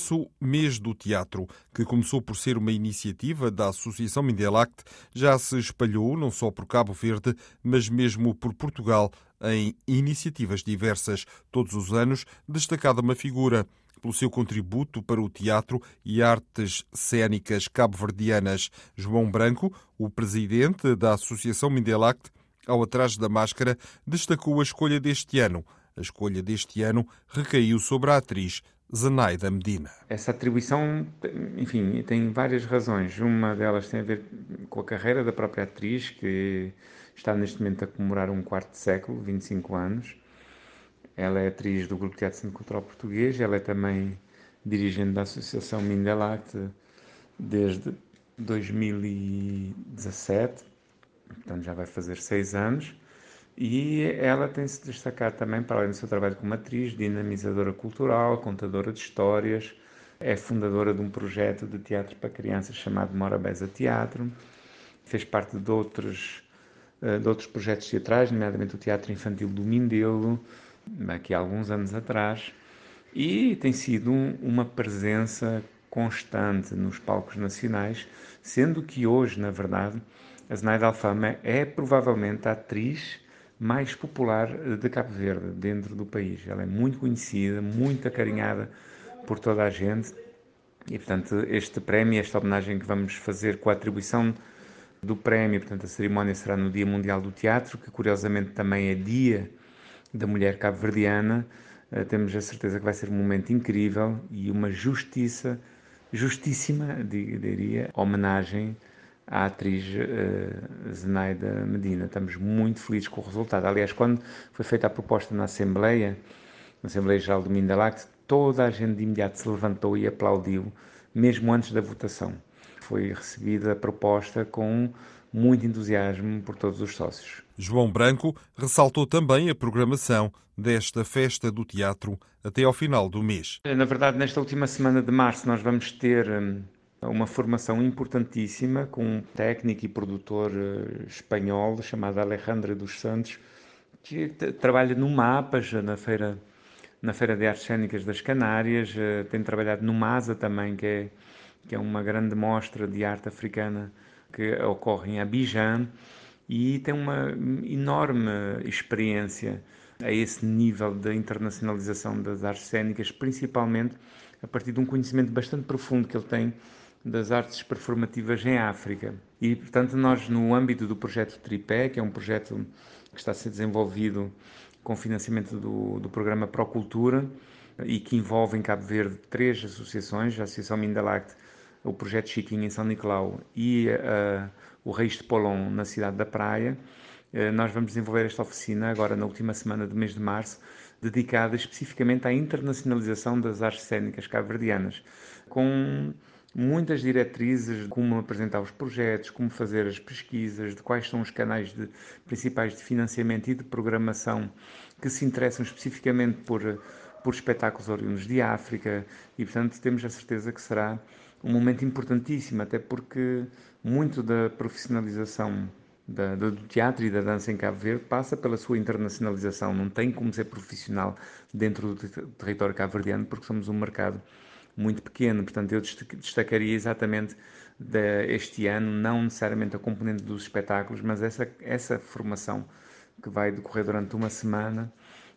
Março, mês do teatro, que começou por ser uma iniciativa da Associação Mindelact, já se espalhou não só por Cabo Verde, mas mesmo por Portugal, em iniciativas diversas. Todos os anos, destacada uma figura pelo seu contributo para o teatro e artes cênicas cabo-verdianas. João Branco, o presidente da Associação Mindelact, ao atrás da máscara, destacou a escolha deste ano. A escolha deste ano recaiu sobre a atriz Zenaida Medina. Essa atribuição, enfim, tem várias razões. Uma delas tem a ver com a carreira da própria atriz, que está neste momento a comemorar um quarto de século, 25 anos. Ela é atriz do Grupo Teatro Centro Cultural Português, ela é também dirigente da Associação Mindelact desde 2017, portanto já vai fazer seis anos. E ela tem se destacado também, para além do seu trabalho como atriz, dinamizadora cultural, contadora de histórias, é fundadora de um projeto de teatro para crianças chamado Morabeza Teatro, fez parte de outros, eh, de outros projetos teatrais, nomeadamente o Teatro Infantil do Mindelo, aqui há alguns anos atrás, e tem sido uma presença constante nos palcos nacionais, sendo que hoje, na verdade, a Zenaida Alfama é provavelmente a atriz mais popular de Cabo Verde dentro do país. Ela é muito conhecida, muito acarinhada por toda a gente e, portanto, este prémio, esta homenagem que vamos fazer com a atribuição do prémio, portanto, a cerimónia será no Dia Mundial do Teatro, que curiosamente também é Dia da Mulher Cabo-Verdiana. Uh, temos a certeza que vai ser um momento incrível e uma justiça, justíssima, diria, homenagem à atriz uh, Zenaida Medina. Estamos muito felizes com o resultado. Aliás, quando foi feita a proposta na Assembleia, na Assembleia Geral do Mindelact, toda a gente de imediato se levantou e aplaudiu, mesmo antes da votação. Foi recebida a proposta com muito entusiasmo por todos os sócios. João Branco ressaltou também a programação desta festa do teatro até ao final do mês. Na verdade, nesta última semana de março, nós vamos ter hum, uma formação importantíssima com um técnico e produtor eh, espanhol chamado Alejandro dos Santos, que trabalha no Mapas, na feira, na feira de Artes Cênicas das Canárias, eh, tem trabalhado no MASA também, que é, que é uma grande mostra de arte africana que ocorre em Abidjan, e tem uma enorme experiência a esse nível de internacionalização das artes cênicas, principalmente a partir de um conhecimento bastante profundo que ele tem das artes performativas em África. E, portanto, nós, no âmbito do projeto Tripé, que é um projeto que está a ser desenvolvido com financiamento do, do programa Procultura e que envolve em Cabo Verde três associações, a Associação Mindalact, o Projeto Chiquinho em São Nicolau e uh, o Reis de Polon na cidade da Praia. Uh, nós vamos desenvolver esta oficina agora na última semana do mês de março, dedicada especificamente à internacionalização das artes cênicas cabo-verdianas, com muitas diretrizes de como apresentar os projetos, como fazer as pesquisas, de quais são os canais de, principais de financiamento e de programação que se interessam especificamente por, por espetáculos oriundos de África e, portanto, temos a certeza que será um momento importantíssimo, até porque muito da profissionalização da, do teatro e da dança em Cabo Verde passa pela sua internacionalização. Não tem como ser profissional dentro do território cabo-verdiano, porque somos um mercado muito pequeno. Portanto, eu destacaria exatamente este ano, não necessariamente a componente dos espetáculos, mas essa, essa formação que vai decorrer durante uma semana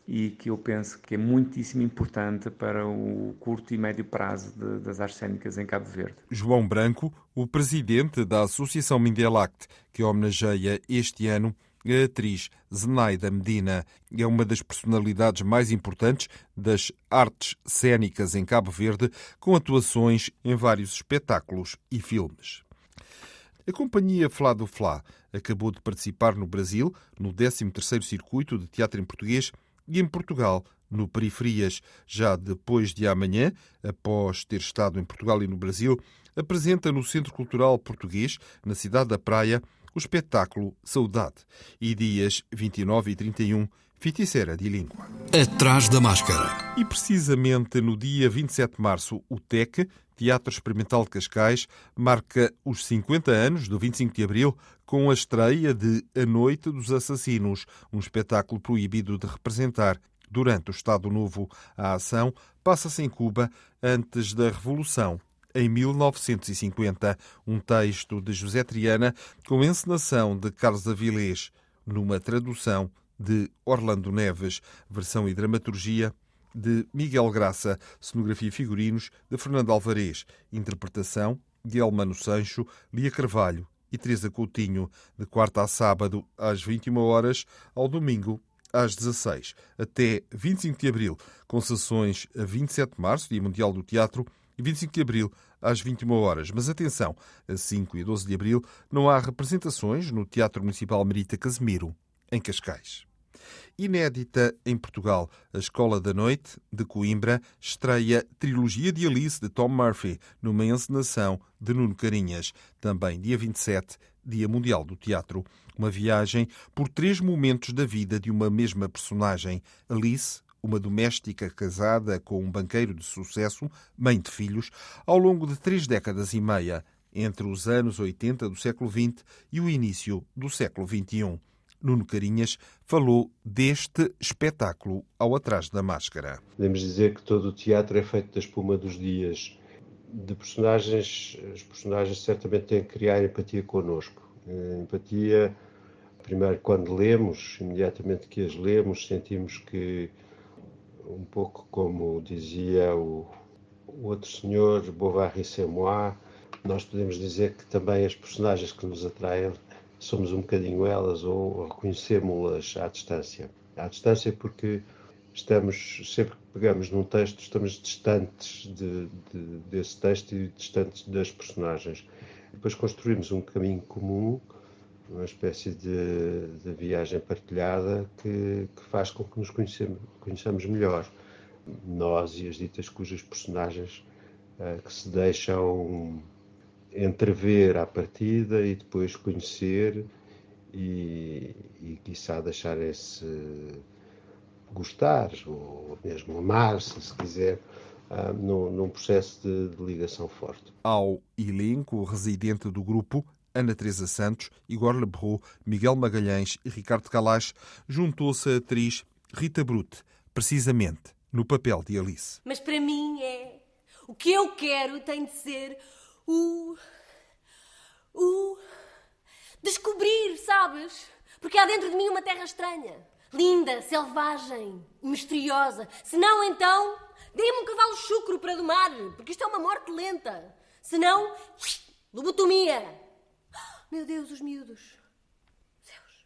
e que eu penso que é muitíssimo importante para o curto e médio prazo de, das artes cênicas em Cabo Verde. João Branco, o presidente da Associação Mindelact, que homenageia este ano a atriz Zenaida Medina é uma das personalidades mais importantes das artes cênicas em Cabo Verde, com atuações em vários espetáculos e filmes. A companhia Flá do Flá Acabou de participar no Brasil, no 13º Circuito de Teatro em Português, e em Portugal, no Periferias, já depois de amanhã, após ter estado em Portugal e no Brasil, apresenta no Centro Cultural Português, na cidade da Praia, o espetáculo Saudade. E dias 29 e 31, Feiticeira de Língua. Atrás da máscara. E precisamente no dia 27 de março, o TEC, Teatro Experimental de Cascais, marca os 50 anos do 25 de abril com a estreia de A Noite dos Assassinos, um espetáculo proibido de representar. Durante o Estado Novo, a ação passa-se em Cuba antes da Revolução em 1950, um texto de José Triana com encenação de Carlos Avilés, numa tradução de Orlando Neves, versão e dramaturgia de Miguel Graça, cenografia e figurinos de Fernando Alvarez, interpretação de Elmano Sancho, Lia Carvalho e Teresa Coutinho, de quarta a sábado às 21 horas, ao domingo às 16, até 25 de abril, com sessões a 27 de março, Dia Mundial do Teatro, e 25 de abril, às 21 horas. Mas atenção, a 5 e 12 de abril não há representações no Teatro Municipal Merita Casemiro, em Cascais. Inédita em Portugal, a Escola da Noite, de Coimbra, estreia Trilogia de Alice, de Tom Murphy, numa encenação de Nuno Carinhas, também dia 27, Dia Mundial do Teatro. Uma viagem por três momentos da vida de uma mesma personagem. Alice, uma doméstica casada com um banqueiro de sucesso, mãe de filhos, ao longo de três décadas e meia, entre os anos 80 do século XX e o início do século XXI. Nuno Carinhas falou deste espetáculo ao Atrás da Máscara. Podemos dizer que todo o teatro é feito da espuma dos dias. De personagens, os personagens certamente têm que criar empatia connosco. Eh, empatia, primeiro, quando lemos, imediatamente que as lemos, sentimos que um pouco como dizia o, o outro senhor, Bovary Semois, nós podemos dizer que também as personagens que nos atraem somos um bocadinho elas ou reconhecemos-las à distância. À distância porque estamos, sempre que pegamos num texto, estamos distantes de, de, desse texto e distantes das personagens. Depois construímos um caminho comum uma espécie de, de viagem partilhada que, que, faz com que nos conheçamos melhor. Nós e as ditas cujas personagens uh, que se deixam entrever à partida e depois conhecer e, e quiçá deixarem-se gostar ou mesmo amar-se, se quiser, uh, num, num, processo de, de ligação forte. Ao elenco residente do grupo, Ana Teresa Santos, Igor Lebrou, Miguel Magalhães e Ricardo Calais, juntou-se a atriz Rita Brute, precisamente no papel de Alice. Mas para mim é. O que eu quero tem de ser o. o. descobrir, sabes? Porque há dentro de mim uma terra estranha, linda, selvagem, misteriosa. Se não, então, dê-me um cavalo chucro para domar, porque isto é uma morte lenta. Se não, lobotomia. Meu Deus, os miúdos. Deus.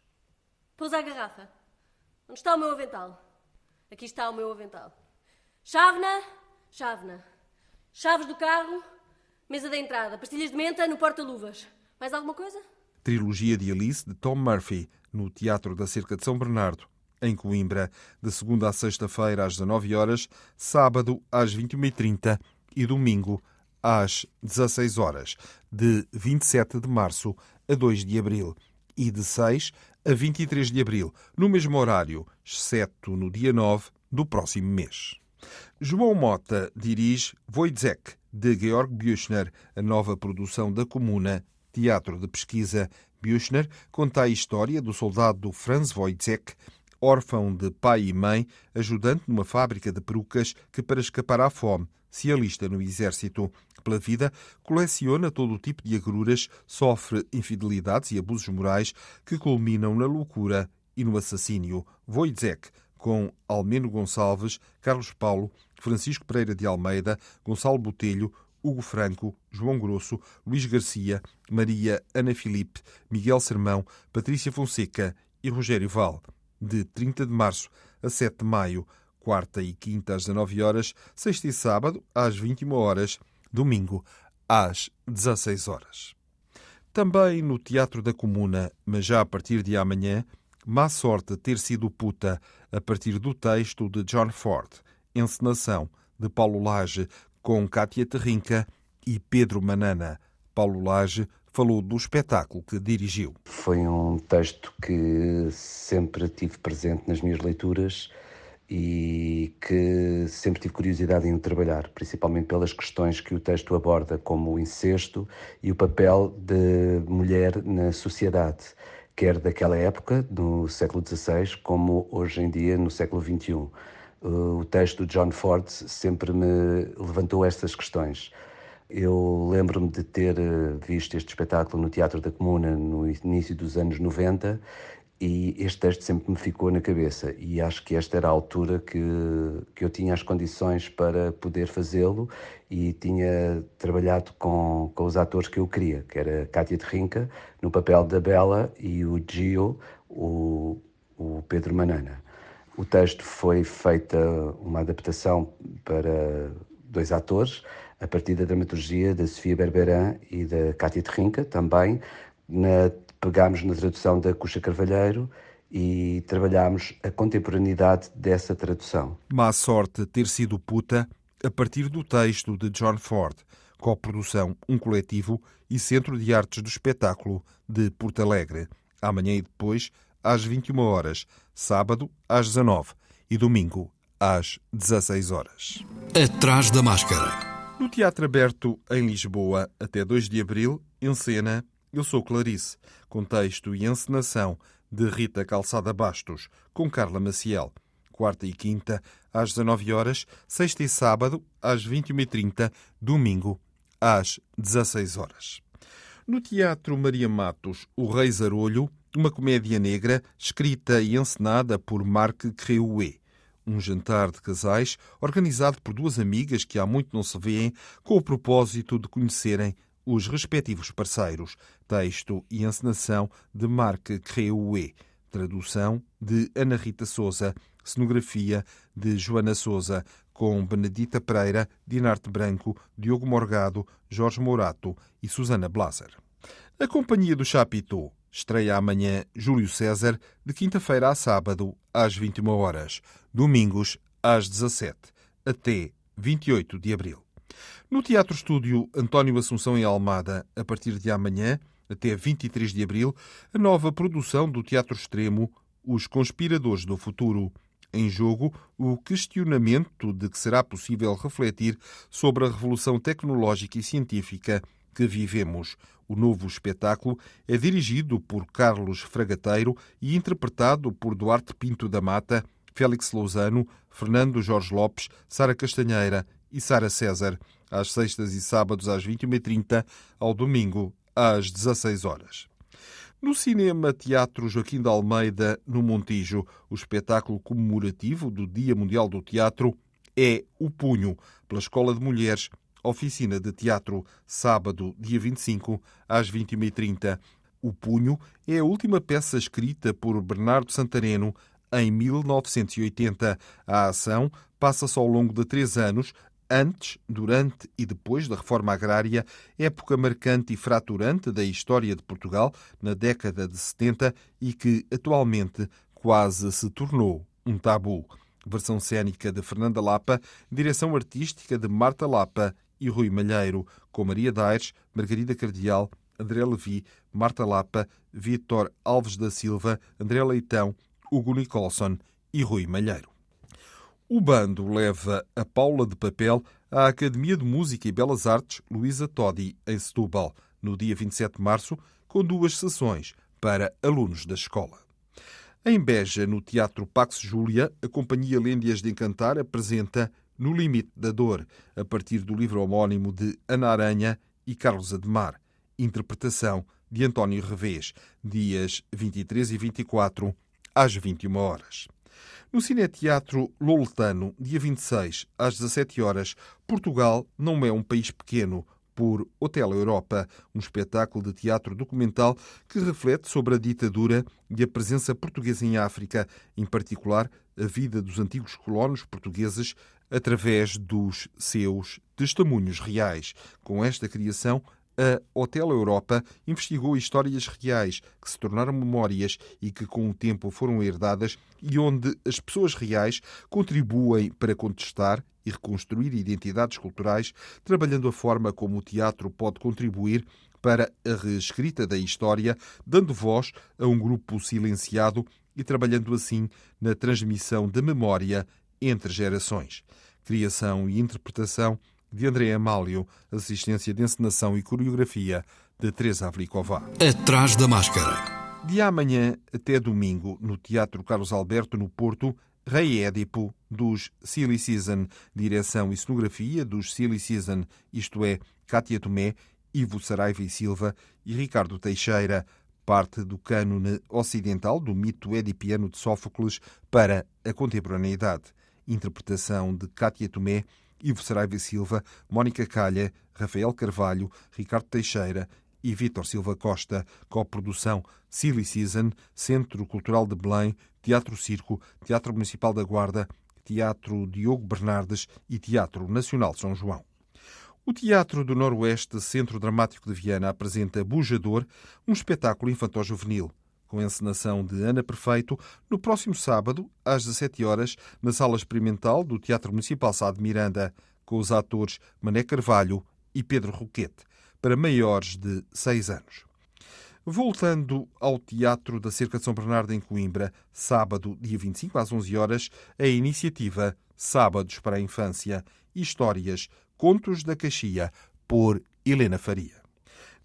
Pousa a garrafa. Onde está o meu avental? Aqui está o meu avental. Chávena, chávena. Chaves do carro, mesa da entrada, pastilhas de menta no porta-luvas. Mais alguma coisa? Trilogia de Alice, de Tom Murphy, no Teatro da Cerca de São Bernardo, em Coimbra, de segunda a sexta-feira às 19 horas, sábado às 21h30 e domingo às 16 horas, de 27 de março a 2 de abril e de 6 a 23 de abril, no mesmo horário, exceto no dia 9 do próximo mês. João Mota dirige Wojciech, de Georg Büchner, a nova produção da Comuna, Teatro de Pesquisa. Büchner conta a história do soldado Franz Wojciech, órfão de pai e mãe, ajudante numa fábrica de perucas que, para escapar à fome, se alista no exército. Pela vida, coleciona todo o tipo de agruras, sofre infidelidades e abusos morais que culminam na loucura e no assassínio. Wojciech, com Almeno Gonçalves, Carlos Paulo, Francisco Pereira de Almeida, Gonçalo Botelho, Hugo Franco, João Grosso, Luís Garcia, Maria Ana Filipe, Miguel Sermão, Patrícia Fonseca e Rogério Val. De 30 de março a 7 de maio, quarta e quinta às 19 horas, sexta e sábado às 21 horas, domingo às 16 horas. Também no Teatro da Comuna, mas já a partir de amanhã, Má sorte ter sido puta, a partir do texto de John Ford, encenação de Paulo Lage, com Cátia Terrinca e Pedro Manana. Paulo Lage falou do espetáculo que dirigiu. Foi um texto que sempre tive presente nas minhas leituras e que sempre tive curiosidade em trabalhar, principalmente pelas questões que o texto aborda, como o incesto e o papel de mulher na sociedade, quer daquela época, no século XVI, como hoje em dia, no século XXI. O texto de John Ford sempre me levantou estas questões. Eu lembro-me de ter visto este espetáculo no Teatro da Comuna no início dos anos 90 e este texto sempre me ficou na cabeça e acho que esta era a altura que, que eu tinha as condições para poder fazê-lo e tinha trabalhado com, com os atores que eu queria, que era Cátia de Rinca, no papel da Bela, e o Gio, o, o Pedro Manana. O texto foi feita uma adaptação para dois atores, a partir da dramaturgia da Sofia Berberan e da Cátia de Rinca, também, na pegámos na tradução da Cuxa Carvalheiro e trabalhámos a contemporaneidade dessa tradução. Má sorte ter sido puta a partir do texto de John Ford, coprodução Um Coletivo e Centro de Artes do Espetáculo de Porto Alegre. Amanhã e depois, às 21 horas, sábado às 19 e domingo às 16 horas. Atrás da máscara. No Teatro Aberto, em Lisboa, até 2 de abril, em cena eu sou Clarice, com texto e encenação de Rita Calçada Bastos, com Carla Maciel. Quarta e quinta, às 19 horas, sexta e sábado, às 21h30, domingo, às 16 horas. No Teatro Maria Matos, O Rei Zarolho, uma comédia negra escrita e encenada por Marc Creué. Um jantar de casais organizado por duas amigas que há muito não se veem, com o propósito de conhecerem os respectivos parceiros. Texto e encenação de Marc Creué. Tradução de Ana Rita Souza. Cenografia de Joana Souza. Com Benedita Pereira, Dinarte Branco, Diogo Morgado, Jorge Morato e Susana Blaser. A Companhia do Chapitão estreia amanhã Júlio César, de quinta-feira a sábado, às 21 horas. Domingos, às 17 até 28 de abril. No Teatro Estúdio António Assunção em Almada, a partir de amanhã, até 23 de abril, a nova produção do Teatro Extremo Os Conspiradores do Futuro. Em jogo, o questionamento de que será possível refletir sobre a revolução tecnológica e científica que vivemos. O novo espetáculo é dirigido por Carlos Fragateiro e interpretado por Duarte Pinto da Mata, Félix Lousano, Fernando Jorge Lopes, Sara Castanheira e Sara César, às sextas e sábados às 21h30, ao domingo às 16 horas. No Cinema Teatro Joaquim de Almeida, no Montijo, o espetáculo comemorativo do Dia Mundial do Teatro é O Punho, pela Escola de Mulheres, oficina de teatro, sábado, dia 25, às 21h30. O Punho é a última peça escrita por Bernardo Santareno em 1980. A ação passa-se ao longo de três anos antes, durante e depois da reforma agrária, época marcante e fraturante da história de Portugal na década de 70 e que atualmente quase se tornou um tabu. Versão cênica de Fernanda Lapa, direção artística de Marta Lapa e Rui Malheiro, com Maria Daires, Margarida Cardial, André Levi, Marta Lapa, Vitor Alves da Silva, André Leitão, Hugo Nicholson e Rui Malheiro. O bando leva a Paula de Papel à Academia de Música e Belas Artes Luísa Todi, em Setúbal, no dia 27 de março, com duas sessões para alunos da escola. Em Beja, no Teatro Pax Júlia, a Companhia Lêndias de Encantar apresenta No Limite da Dor, a partir do livro homónimo de Ana Aranha e Carlos Ademar. Interpretação de António Revés, dias 23 e 24, às 21 horas. No Cineteatro Loletano, dia 26, às 17 horas, Portugal não é um país pequeno, por Hotel Europa, um espetáculo de teatro documental que reflete sobre a ditadura e a presença portuguesa em África, em particular a vida dos antigos colonos portugueses através dos seus testemunhos reais. Com esta criação, a Hotel Europa investigou histórias reais que se tornaram memórias e que com o tempo foram herdadas e onde as pessoas reais contribuem para contestar e reconstruir identidades culturais, trabalhando a forma como o teatro pode contribuir para a reescrita da história, dando voz a um grupo silenciado e trabalhando assim na transmissão da memória entre gerações. Criação e interpretação de André Amálio, assistência de encenação e coreografia de Teresa Avlicová. Atrás da máscara. De amanhã até domingo, no Teatro Carlos Alberto, no Porto, Rei Édipo, dos Silly Season, direção e cenografia dos Silly Season, isto é, Cátia Tomé, Ivo Saraiva e Silva e Ricardo Teixeira, parte do cânone ocidental do mito edipiano de Sófocles para a contemporaneidade. Interpretação de Cátia Tomé, Ivo Saraiva Silva, Mónica Calha, Rafael Carvalho, Ricardo Teixeira e Vítor Silva Costa, coprodução Silly Season, Centro Cultural de Belém, Teatro Circo, Teatro Municipal da Guarda, Teatro Diogo Bernardes e Teatro Nacional São João. O Teatro do Noroeste, Centro Dramático de Viana, apresenta Bujador, um espetáculo infantil-juvenil, com a encenação de Ana Perfeito, no próximo sábado, às 17 horas, na Sala Experimental do Teatro Municipal Sá de Miranda, com os atores Mané Carvalho e Pedro Roquete, para maiores de 6 anos. Voltando ao Teatro da Cerca de São Bernardo em Coimbra, sábado, dia 25 às 11 horas, a iniciativa Sábados para a Infância, Histórias, Contos da Caxia, por Helena Faria.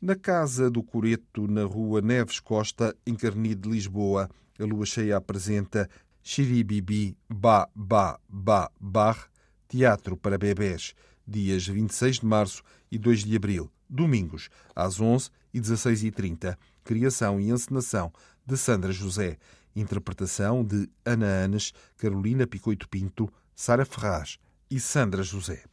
Na Casa do Coreto, na Rua Neves Costa, em Carnido de Lisboa, a lua cheia apresenta Xiribibi Ba Ba Ba Bar, Teatro para Bebés, dias 26 de março e 2 de abril, domingos, às 11 e 16h30. Criação e encenação de Sandra José. Interpretação de Ana Anes, Carolina Picoito Pinto, Sara Ferraz e Sandra José.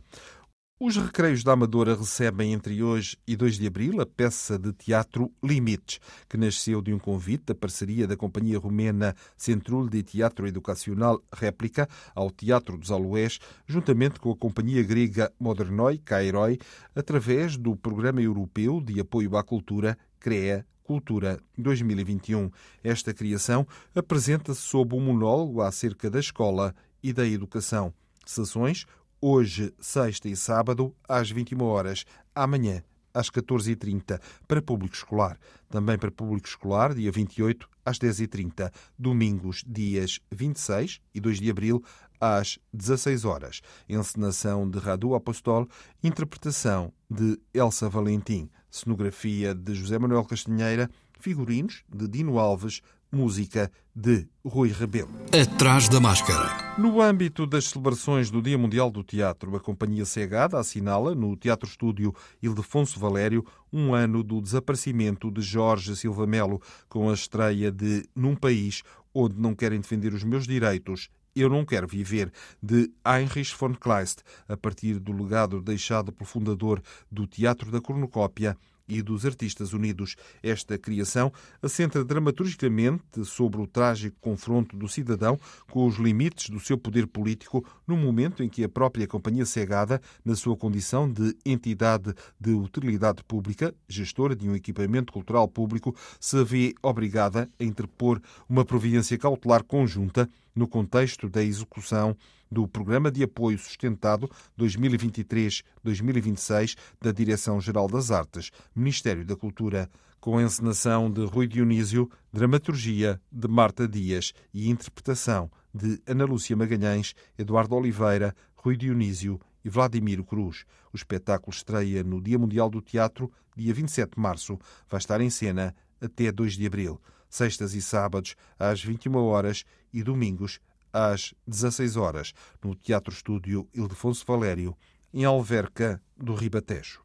Os Recreios da Amadora recebem entre hoje e 2 de abril a peça de teatro Limites, que nasceu de um convite da parceria da companhia romena Centrul de Teatro Educacional Réplica ao Teatro dos Aloés, juntamente com a companhia grega Modernoi Cairoi, através do Programa Europeu de Apoio à Cultura CREA Cultura 2021. Esta criação apresenta-se sob um monólogo acerca da escola e da educação. Sessões hoje, sexta e sábado, às 21 horas, amanhã, às 14h30, para público escolar. Também para público escolar, dia 28, às 10h30. Domingos, dias 26 e 2 de abril, às 16 horas. Encenação de Radu Apostol, interpretação de Elsa Valentim, cenografia de José Manuel Castanheira, figurinos de Dino Alves, música de Rui Rebelo. Atrás da máscara. No âmbito das celebrações do Dia Mundial do Teatro, a Companhia Segada assinala no Teatro Estúdio Ildefonso Valério um ano do desaparecimento de Jorge Silva Melo, com a estreia de Num País onde não querem defender os meus direitos eu Não Quero Viver, de Heinrich von Kleist, a partir do legado deixado pelo fundador do Teatro da Cornucópia e dos Artistas Unidos. Esta criação assenta dramaturgicamente sobre o trágico confronto do cidadão com os limites do seu poder político no momento em que a própria Companhia Cegada, na sua condição de entidade de utilidade pública, gestora de um equipamento cultural público, se vê obrigada a interpor uma providência cautelar conjunta no contexto da execução do Programa de Apoio Sustentado 2023-2026 da Direção-Geral das Artes, Ministério da Cultura, com a encenação de Rui Dionísio, dramaturgia de Marta Dias e interpretação de Ana Lúcia Magalhães, Eduardo Oliveira, Rui Dionísio e Vladimiro Cruz. O espetáculo estreia no Dia Mundial do Teatro, dia 27 de março. Vai estar em cena até 2 de abril. Sextas e sábados, às 21 horas e domingos, às 16 horas, no Teatro Estúdio Ildefonso Valério, em Alverca do Ribatejo.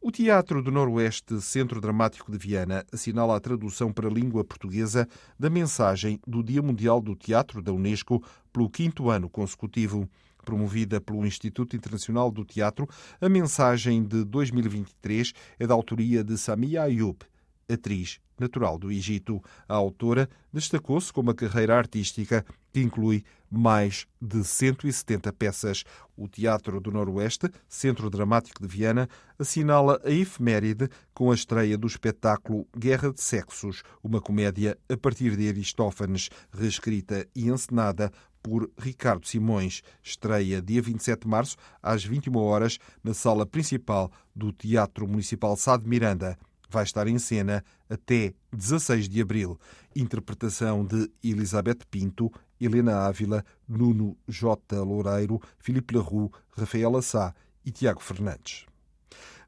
O Teatro do Noroeste, Centro Dramático de Viana, assinala a tradução para a língua portuguesa da mensagem do Dia Mundial do Teatro da Unesco pelo quinto ano consecutivo. Promovida pelo Instituto Internacional do Teatro, a mensagem de 2023 é da autoria de Samia Ayub atriz natural do Egito. A autora destacou-se com uma carreira artística que inclui mais de 170 peças. O Teatro do Noroeste, Centro Dramático de Viana, assinala a efeméride com a estreia do espetáculo Guerra de Sexos, uma comédia a partir de Aristófanes, reescrita e encenada por Ricardo Simões. Estreia dia 27 de março, às 21 horas, na sala principal do Teatro Municipal Sá de Miranda. Vai estar em cena até 16 de abril. Interpretação de Elizabeth Pinto, Helena Ávila, Nuno J. Loureiro, Filipe Larue, Rafaela Sá e Tiago Fernandes.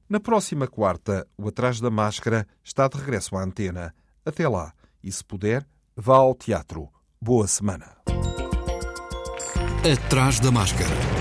Na próxima quarta, o Atrás da Máscara está de regresso à antena. Até lá, e se puder, vá ao teatro. Boa semana. Atrás da Máscara.